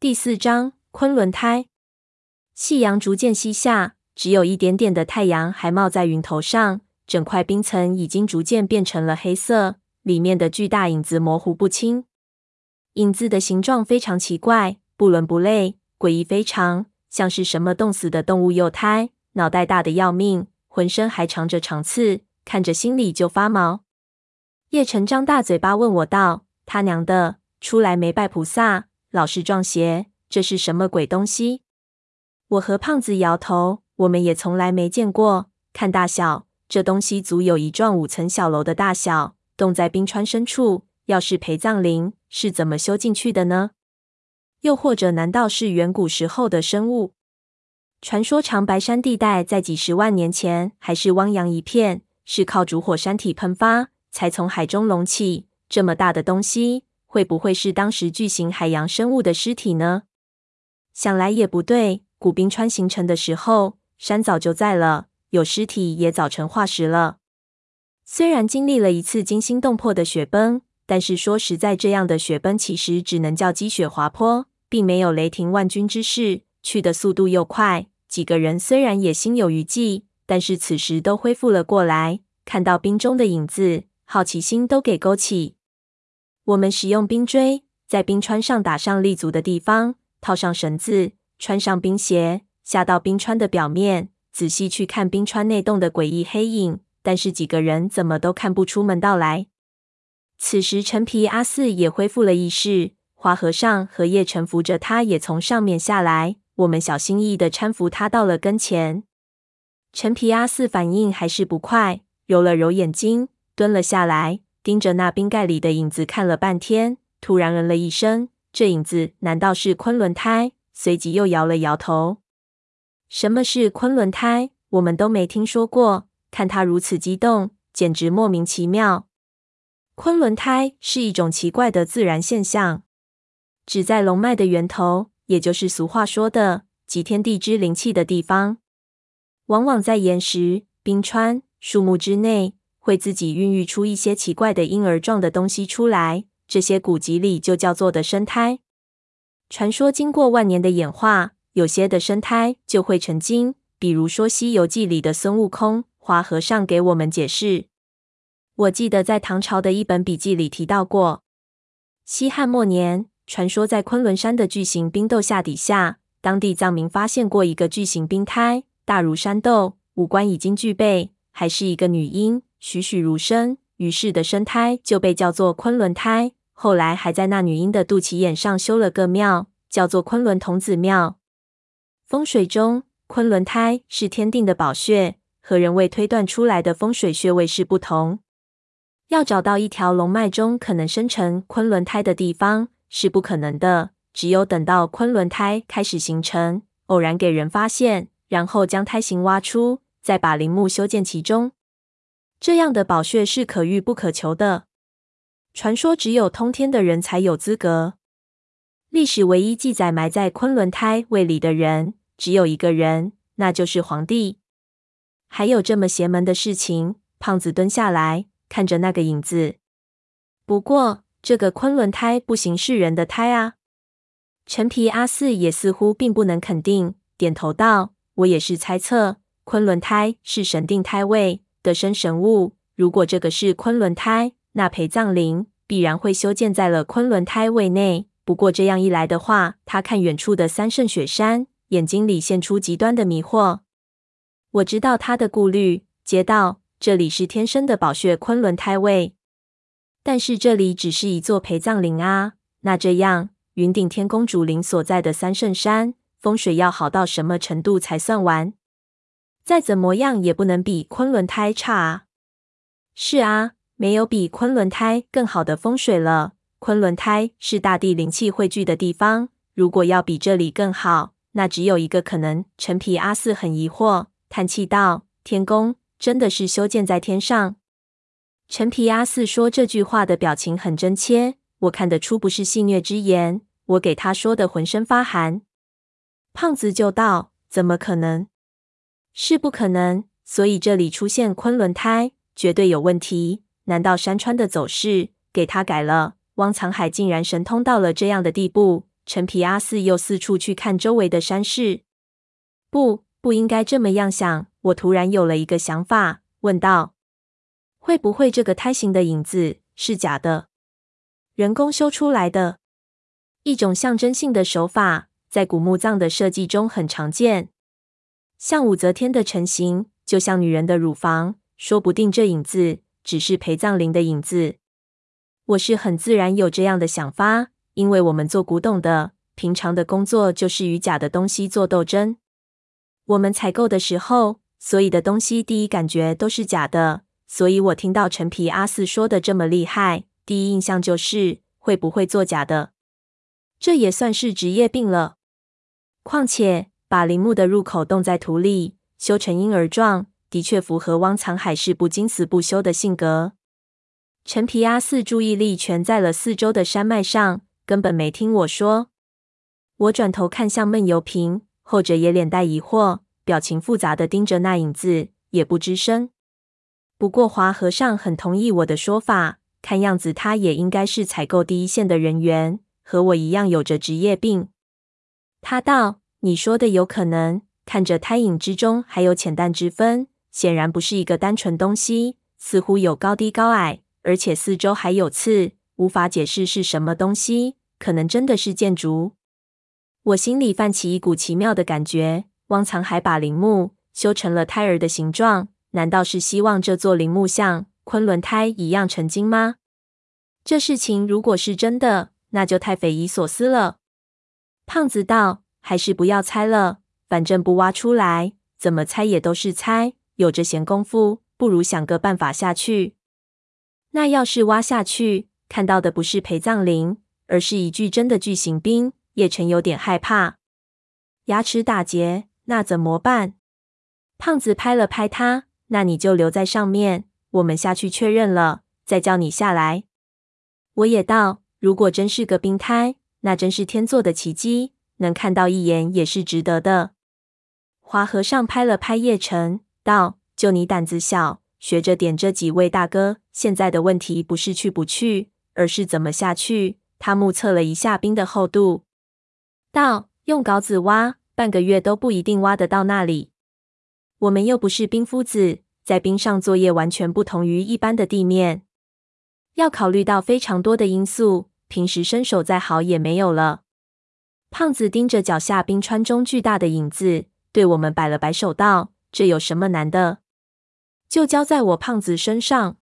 第四章昆仑胎。夕阳逐渐西下，只有一点点的太阳还冒在云头上，整块冰层已经逐渐变成了黑色，里面的巨大影子模糊不清。影子的形状非常奇怪，不伦不类，诡异非常，像是什么冻死的动物幼胎，脑袋大得要命，浑身还长着长刺，看着心里就发毛。叶晨张大嘴巴问我道：“他娘的，出来没拜菩萨？”老是撞邪，这是什么鬼东西？我和胖子摇头，我们也从来没见过。看大小，这东西足有一幢五层小楼的大小，冻在冰川深处。要是陪葬灵，是怎么修进去的呢？又或者，难道是远古时候的生物？传说长白山地带在几十万年前还是汪洋一片，是靠主火山体喷发才从海中隆起。这么大的东西。会不会是当时巨型海洋生物的尸体呢？想来也不对。古冰川形成的时候，山早就在了，有尸体也早成化石了。虽然经历了一次惊心动魄的雪崩，但是说实在，这样的雪崩其实只能叫积雪滑坡，并没有雷霆万钧之势。去的速度又快，几个人虽然也心有余悸，但是此时都恢复了过来。看到冰中的影子，好奇心都给勾起。我们使用冰锥，在冰川上打上立足的地方，套上绳子，穿上冰鞋，下到冰川的表面，仔细去看冰川内洞的诡异黑影。但是几个人怎么都看不出门道来。此时，陈皮阿四也恢复了意识，花和尚和叶晨扶着他，也从上面下来。我们小心翼翼地搀扶他到了跟前。陈皮阿四反应还是不快，揉了揉眼睛，蹲了下来。盯着那冰盖里的影子看了半天，突然嗯了一声：“这影子难道是昆仑胎？”随即又摇了摇头。什么是昆仑胎？我们都没听说过。看他如此激动，简直莫名其妙。昆仑胎是一种奇怪的自然现象，只在龙脉的源头，也就是俗话说的集天地之灵气的地方，往往在岩石、冰川、树木之内。会自己孕育出一些奇怪的婴儿状的东西出来，这些古籍里就叫做的生胎。传说经过万年的演化，有些的生胎就会成精。比如说《西游记》里的孙悟空，花和尚给我们解释。我记得在唐朝的一本笔记里提到过，西汉末年，传说在昆仑山的巨型冰豆下底下，当地藏民发现过一个巨型冰胎，大如山豆，五官已经具备，还是一个女婴。栩栩如生，于是的生胎就被叫做昆仑胎。后来还在那女婴的肚脐眼上修了个庙，叫做昆仑童子庙。风水中，昆仑胎是天定的宝穴，和人为推断出来的风水穴位是不同。要找到一条龙脉中可能生成昆仑胎的地方是不可能的，只有等到昆仑胎开始形成，偶然给人发现，然后将胎形挖出，再把陵墓修建其中。这样的宝穴是可遇不可求的，传说只有通天的人才有资格。历史唯一记载埋在昆仑胎位里的人，只有一个人，那就是皇帝。还有这么邪门的事情？胖子蹲下来看着那个影子。不过，这个昆仑胎不行是人的胎啊。陈皮阿四也似乎并不能肯定，点头道：“我也是猜测，昆仑胎是神定胎位。”的生神物，如果这个是昆仑胎，那陪葬灵必然会修建在了昆仑胎位内。不过这样一来的话，他看远处的三圣雪山，眼睛里现出极端的迷惑。我知道他的顾虑，接道：“这里是天生的宝穴昆仑胎位，但是这里只是一座陪葬陵啊。那这样，云顶天宫主陵所在的三圣山，风水要好到什么程度才算完？”再怎么样也不能比昆仑胎差啊！是啊，没有比昆仑胎更好的风水了。昆仑胎是大地灵气汇聚的地方，如果要比这里更好，那只有一个可能。陈皮阿四很疑惑，叹气道：“天宫真的是修建在天上？”陈皮阿四说这句话的表情很真切，我看得出不是戏谑之言。我给他说的浑身发寒。胖子就道：“怎么可能？”是不可能，所以这里出现昆仑胎绝对有问题。难道山川的走势给他改了？汪藏海竟然神通到了这样的地步，陈皮阿四又四处去看周围的山势。不，不应该这么样想。我突然有了一个想法，问道：“会不会这个胎形的影子是假的，人工修出来的？一种象征性的手法，在古墓葬的设计中很常见。像武则天的成型，就像女人的乳房，说不定这影子只是陪葬灵的影子。”我是很自然有这样的想法，因为我们做古董的，平常的工作就是与假的东西做斗争。我们采购的时候，所有的东西第一感觉都是假的，所以我听到陈皮阿四说的这么厉害，第一印象就是会不会做假的？这也算是职业病了。况且把陵墓的入口洞在土里修成婴儿状，的确符合汪藏海誓不经死不休的性格。陈皮阿四注意力全在了四周的山脉上，根本没听我说。我转头看向闷油瓶，后者也脸带疑惑。表情复杂的盯着那影子，也不吱声。不过华和尚很同意我的说法，看样子他也应该是采购第一线的人员，和我一样有着职业病。他道：“你说的有可能，看着胎影之中还有浅淡之分，显然不是一个单纯东西，似乎有高低高矮，而且四周还有刺，无法解释是什么东西，可能真的是建筑。”我心里泛起一股奇妙的感觉。汪藏海把陵墓修成了胎儿的形状，难道是希望这座陵墓像昆仑胎一样成精吗？这事情如果是真的，那就太匪夷所思了。胖子道：“还是不要猜了，反正不挖出来，怎么猜也都是猜。有这闲工夫，不如想个办法下去。那要是挖下去，看到的不是陪葬灵，而是一具真的巨型兵，叶晨有点害怕，牙齿打结。”那怎么办？胖子拍了拍他，那你就留在上面，我们下去确认了，再叫你下来。我也道，如果真是个冰胎，那真是天作的奇迹，能看到一眼也是值得的。华和尚拍了拍叶晨，道：“就你胆子小，学着点这几位大哥。现在的问题不是去不去，而是怎么下去。”他目测了一下冰的厚度，道：“用镐子挖。”半个月都不一定挖得到那里。我们又不是冰夫子，在冰上作业完全不同于一般的地面，要考虑到非常多的因素。平时身手再好也没有了。胖子盯着脚下冰川中巨大的影子，对我们摆了摆手，道：“这有什么难的？就交在我胖子身上。”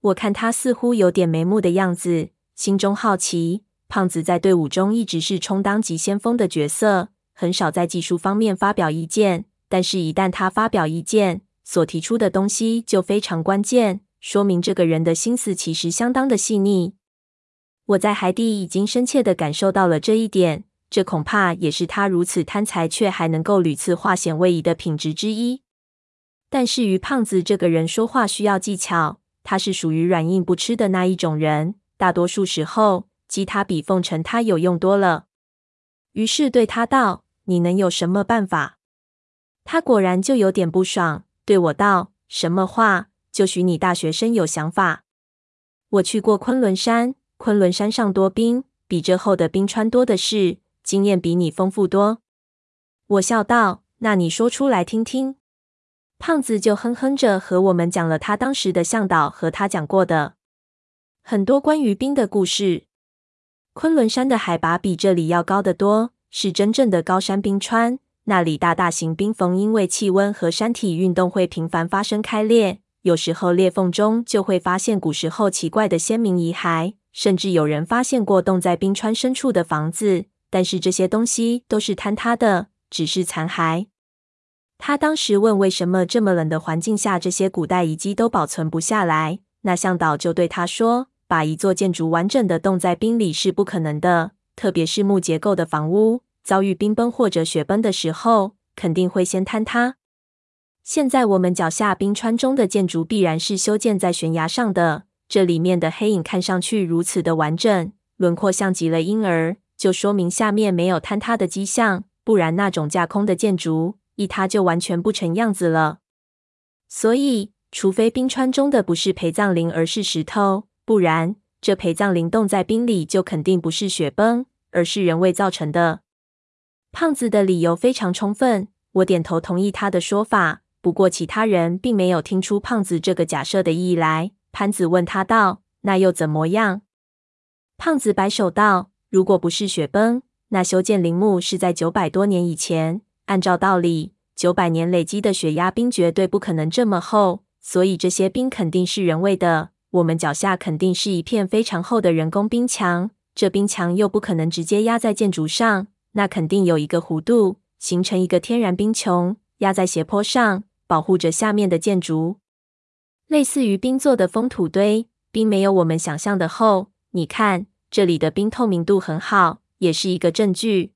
我看他似乎有点眉目的样子，心中好奇。胖子在队伍中一直是充当急先锋的角色。很少在技术方面发表意见，但是，一旦他发表意见，所提出的东西就非常关键，说明这个人的心思其实相当的细腻。我在海底已经深切的感受到了这一点，这恐怕也是他如此贪财却还能够屡次化险为夷的品质之一。但是，于胖子这个人说话需要技巧，他是属于软硬不吃的那一种人，大多数时候，激他比奉承他有用多了。于是对他道。你能有什么办法？他果然就有点不爽，对我道：“什么话？就许你大学生有想法。我去过昆仑山，昆仑山上多冰，比这厚的冰川多的是，经验比你丰富多。”我笑道：“那你说出来听听。”胖子就哼哼着和我们讲了他当时的向导和他讲过的很多关于冰的故事。昆仑山的海拔比这里要高得多。是真正的高山冰川，那里大大型冰缝因为气温和山体运动会频繁发生开裂，有时候裂缝中就会发现古时候奇怪的先民遗骸，甚至有人发现过冻在冰川深处的房子，但是这些东西都是坍塌的，只是残骸。他当时问为什么这么冷的环境下，这些古代遗迹都保存不下来，那向导就对他说，把一座建筑完整的冻在冰里是不可能的。特别是木结构的房屋，遭遇冰崩或者雪崩的时候，肯定会先坍塌。现在我们脚下冰川中的建筑必然是修建在悬崖上的，这里面的黑影看上去如此的完整，轮廓像极了婴儿，就说明下面没有坍塌的迹象。不然那种架空的建筑一塌就完全不成样子了。所以，除非冰川中的不是陪葬灵，而是石头，不然。这陪葬灵冻在冰里，就肯定不是雪崩，而是人为造成的。胖子的理由非常充分，我点头同意他的说法。不过其他人并没有听出胖子这个假设的意义来。潘子问他道：“那又怎么样？”胖子摆手道：“如果不是雪崩，那修建陵墓是在九百多年以前。按照道理，九百年累积的雪压冰绝对不可能这么厚，所以这些冰肯定是人为的。我们脚下肯定是一片非常厚的人工冰墙，这冰墙又不可能直接压在建筑上，那肯定有一个弧度，形成一个天然冰穹，压在斜坡上，保护着下面的建筑，类似于冰做的封土堆。冰没有我们想象的厚，你看这里的冰透明度很好，也是一个证据。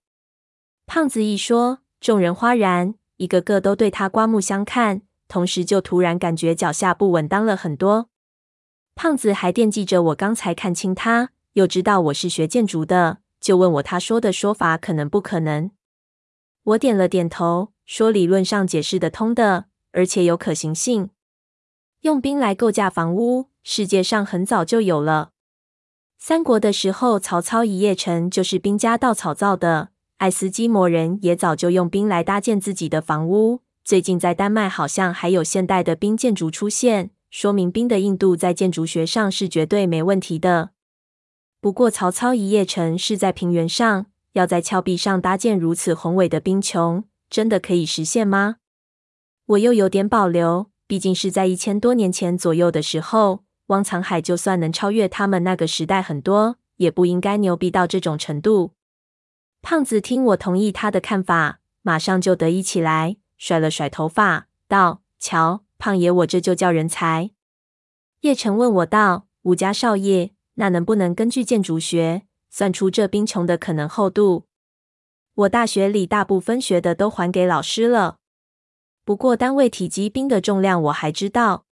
胖子一说，众人哗然，一个个都对他刮目相看，同时就突然感觉脚下不稳当了很多。胖子还惦记着我刚才看清他，又知道我是学建筑的，就问我他说的说法可能不可能。我点了点头，说理论上解释得通的，而且有可行性。用冰来构架房屋，世界上很早就有了。三国的时候，曹操一夜城就是兵家稻草造的。爱斯基摩人也早就用冰来搭建自己的房屋。最近在丹麦好像还有现代的冰建筑出现，说明冰的硬度在建筑学上是绝对没问题的。不过曹操一夜城是在平原上，要在峭壁上搭建如此宏伟的冰穹，真的可以实现吗？我又有点保留，毕竟是在一千多年前左右的时候，汪藏海就算能超越他们那个时代很多，也不应该牛逼到这种程度。胖子听我同意他的看法，马上就得意起来，甩了甩头发，道：“瞧，胖爷，我这就叫人才。”叶晨问我道：“吴家少爷，那能不能根据建筑学算出这冰穹的可能厚度？”我大学里大部分学的都还给老师了，不过单位体积冰的重量我还知道，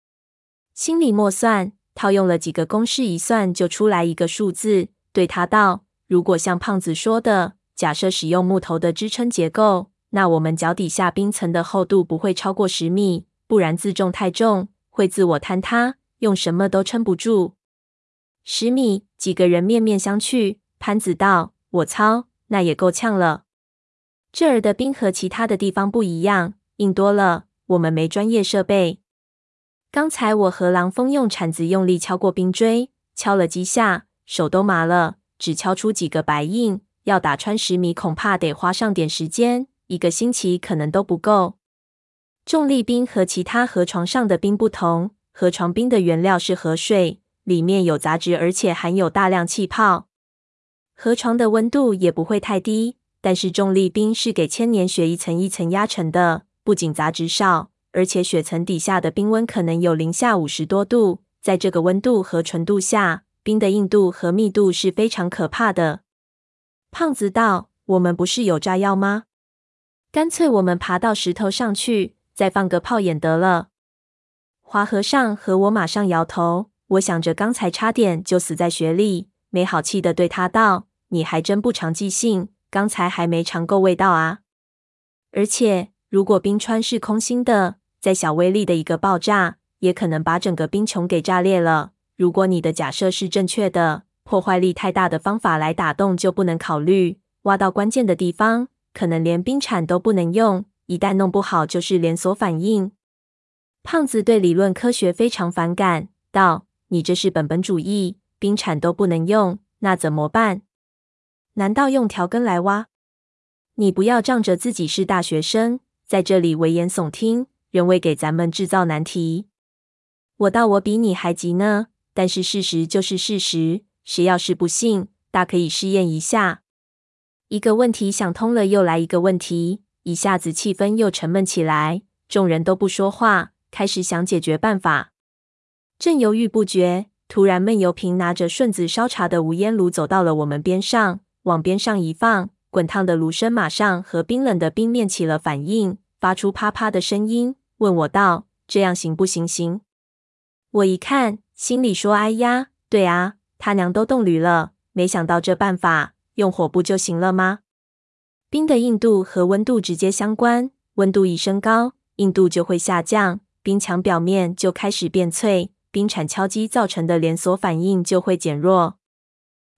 心里默算，套用了几个公式一算就出来一个数字，对他道：“如果像胖子说的。”假设使用木头的支撑结构，那我们脚底下冰层的厚度不会超过十米，不然自重太重会自我坍塌，用什么都撑不住。十米，几个人面面相觑。潘子道：“我操，那也够呛了。这儿的冰和其他的地方不一样，硬多了。我们没专业设备。刚才我和郎枫用铲子用力敲过冰锥，敲了几下，手都麻了，只敲出几个白印。”要打穿十米，恐怕得花上点时间，一个星期可能都不够。重力冰和其他河床上的冰不同，河床冰的原料是河水，里面有杂质，而且含有大量气泡。河床的温度也不会太低，但是重力冰是给千年雪一层一层压成的，不仅杂质少，而且雪层底下的冰温可能有零下五十多度。在这个温度和纯度下，冰的硬度和密度是非常可怕的。胖子道：“我们不是有炸药吗？干脆我们爬到石头上去，再放个炮眼得了。”华和尚和我马上摇头。我想着刚才差点就死在雪里，没好气地对他道：“你还真不长记性，刚才还没尝够味道啊！而且，如果冰川是空心的，再小威力的一个爆炸，也可能把整个冰穹给炸裂了。如果你的假设是正确的。”破坏力太大的方法来打洞就不能考虑，挖到关键的地方，可能连冰铲都不能用。一旦弄不好，就是连锁反应。胖子对理论科学非常反感，道：“你这是本本主义，冰铲都不能用，那怎么办？难道用条根来挖？你不要仗着自己是大学生，在这里危言耸听，人为给咱们制造难题。我道我比你还急呢，但是事实就是事实。”谁要是不信，大可以试验一下。一个问题想通了，又来一个问题，一下子气氛又沉闷起来。众人都不说话，开始想解决办法。正犹豫不决，突然闷油瓶拿着顺子烧茶的无烟炉走到了我们边上，往边上一放，滚烫的炉身马上和冰冷的冰面起了反应，发出啪啪的声音。问我道：“这样行不行？”行。我一看，心里说：“哎呀，对啊。”他娘都冻驴了，没想到这办法用火不就行了吗？冰的硬度和温度直接相关，温度一升高，硬度就会下降，冰墙表面就开始变脆，冰铲敲击造成的连锁反应就会减弱。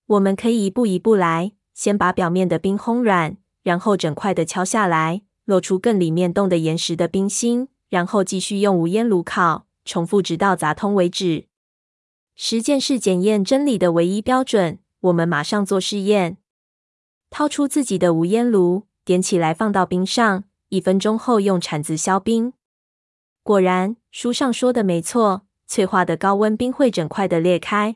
我们可以一步一步来，先把表面的冰烘软，然后整块的敲下来，露出更里面冻的岩石的冰心，然后继续用无烟炉烤，重复直到砸通为止。实践是检验真理的唯一标准。我们马上做试验，掏出自己的无烟炉，点起来，放到冰上。一分钟后，用铲子削冰。果然，书上说的没错，脆化的高温冰会整块的裂开。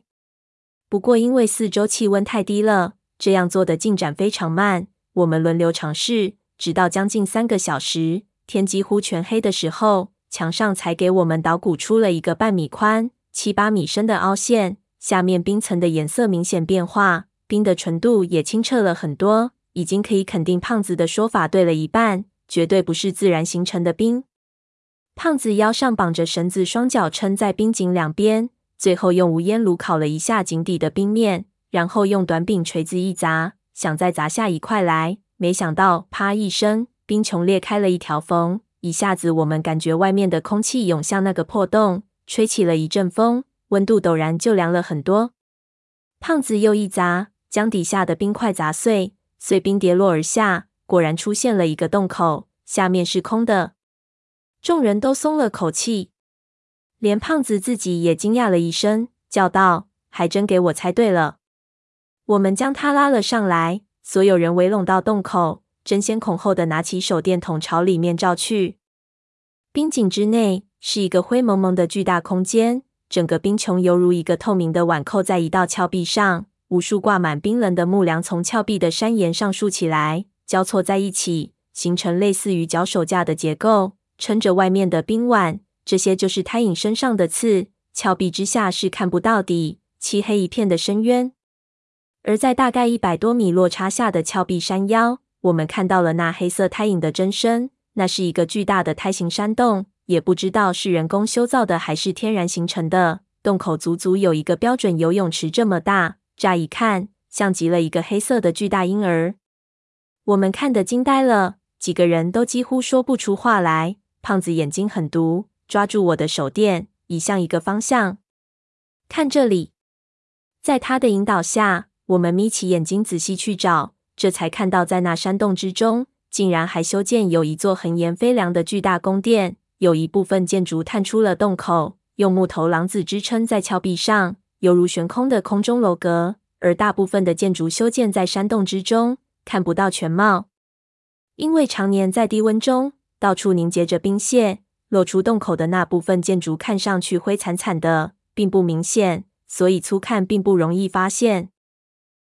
不过，因为四周气温太低了，这样做的进展非常慢。我们轮流尝试，直到将近三个小时，天几乎全黑的时候，墙上才给我们捣鼓出了一个半米宽、七八米深的凹陷。下面冰层的颜色明显变化，冰的纯度也清澈了很多，已经可以肯定胖子的说法对了一半，绝对不是自然形成的冰。胖子腰上绑着绳子，双脚撑在冰井两边，最后用无烟炉烤了一下井底的冰面，然后用短柄锤子一砸，想再砸下一块来，没想到啪一声，冰穹裂开了一条缝，一下子我们感觉外面的空气涌向那个破洞，吹起了一阵风。温度陡然就凉了很多。胖子又一砸，将底下的冰块砸碎，碎冰跌落而下，果然出现了一个洞口，下面是空的。众人都松了口气，连胖子自己也惊讶了一声，叫道：“还真给我猜对了！”我们将他拉了上来，所有人围拢到洞口，争先恐后的拿起手电筒朝里面照去。冰井之内是一个灰蒙蒙的巨大空间。整个冰穹犹如一个透明的碗扣在一道峭壁上，无数挂满冰棱的木梁从峭壁的山岩上竖起来，交错在一起，形成类似于脚手架的结构，撑着外面的冰碗。这些就是胎影身上的刺。峭壁之下是看不到底，漆黑一片的深渊。而在大概一百多米落差下的峭壁山腰，我们看到了那黑色胎影的真身。那是一个巨大的胎形山洞。也不知道是人工修造的还是天然形成的，洞口足足有一个标准游泳池这么大，乍一看像极了一个黑色的巨大婴儿。我们看得惊呆了，几个人都几乎说不出话来。胖子眼睛很毒，抓住我的手电，移向一个方向，看这里。在他的引导下，我们眯起眼睛仔细去找，这才看到在那山洞之中，竟然还修建有一座横延飞梁的巨大宫殿。有一部分建筑探出了洞口，用木头廊子支撑在峭壁上，犹如悬空的空中楼阁；而大部分的建筑修建在山洞之中，看不到全貌。因为常年在低温中，到处凝结着冰屑，露出洞口的那部分建筑看上去灰惨惨的，并不明显，所以粗看并不容易发现。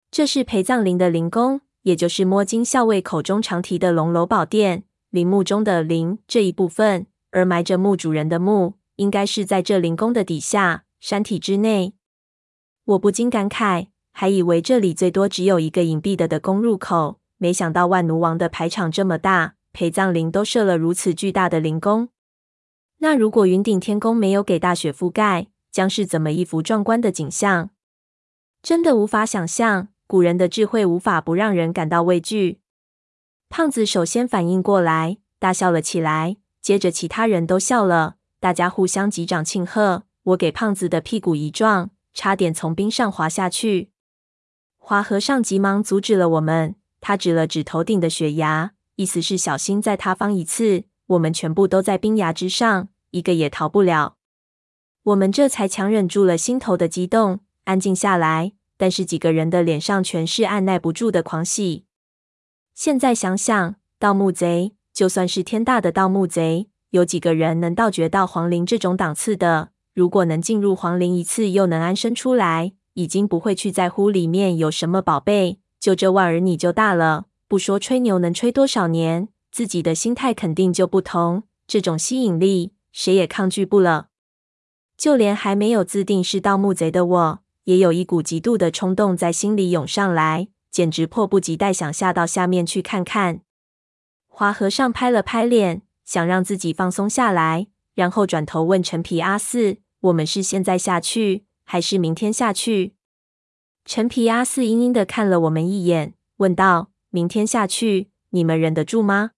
这是陪葬陵的陵宫，也就是摸金校尉口中常提的龙楼宝殿，陵墓中的陵这一部分。而埋着墓主人的墓，应该是在这陵宫的底下山体之内。我不禁感慨，还以为这里最多只有一个隐蔽的的宫入口，没想到万奴王的排场这么大，陪葬陵都设了如此巨大的陵宫。那如果云顶天宫没有给大雪覆盖，将是怎么一幅壮观的景象？真的无法想象，古人的智慧无法不让人感到畏惧。胖子首先反应过来，大笑了起来。接着，其他人都笑了，大家互相击掌庆贺。我给胖子的屁股一撞，差点从冰上滑下去。华和尚急忙阻止了我们，他指了指头顶的雪崖，意思是小心再塌方一次。我们全部都在冰崖之上，一个也逃不了。我们这才强忍住了心头的激动，安静下来。但是几个人的脸上全是按捺不住的狂喜。现在想想，盗墓贼。就算是天大的盗墓贼，有几个人能盗掘到皇陵这种档次的？如果能进入皇陵一次，又能安身出来，已经不会去在乎里面有什么宝贝。就这腕儿，你就大了。不说吹牛能吹多少年，自己的心态肯定就不同。这种吸引力，谁也抗拒不了。就连还没有自定是盗墓贼的我，也有一股极度的冲动在心里涌上来，简直迫不及待想下到下面去看看。华和尚拍了拍脸，想让自己放松下来，然后转头问陈皮阿四：“我们是现在下去，还是明天下去？”陈皮阿四阴阴的看了我们一眼，问道：“明天下去，你们忍得住吗？”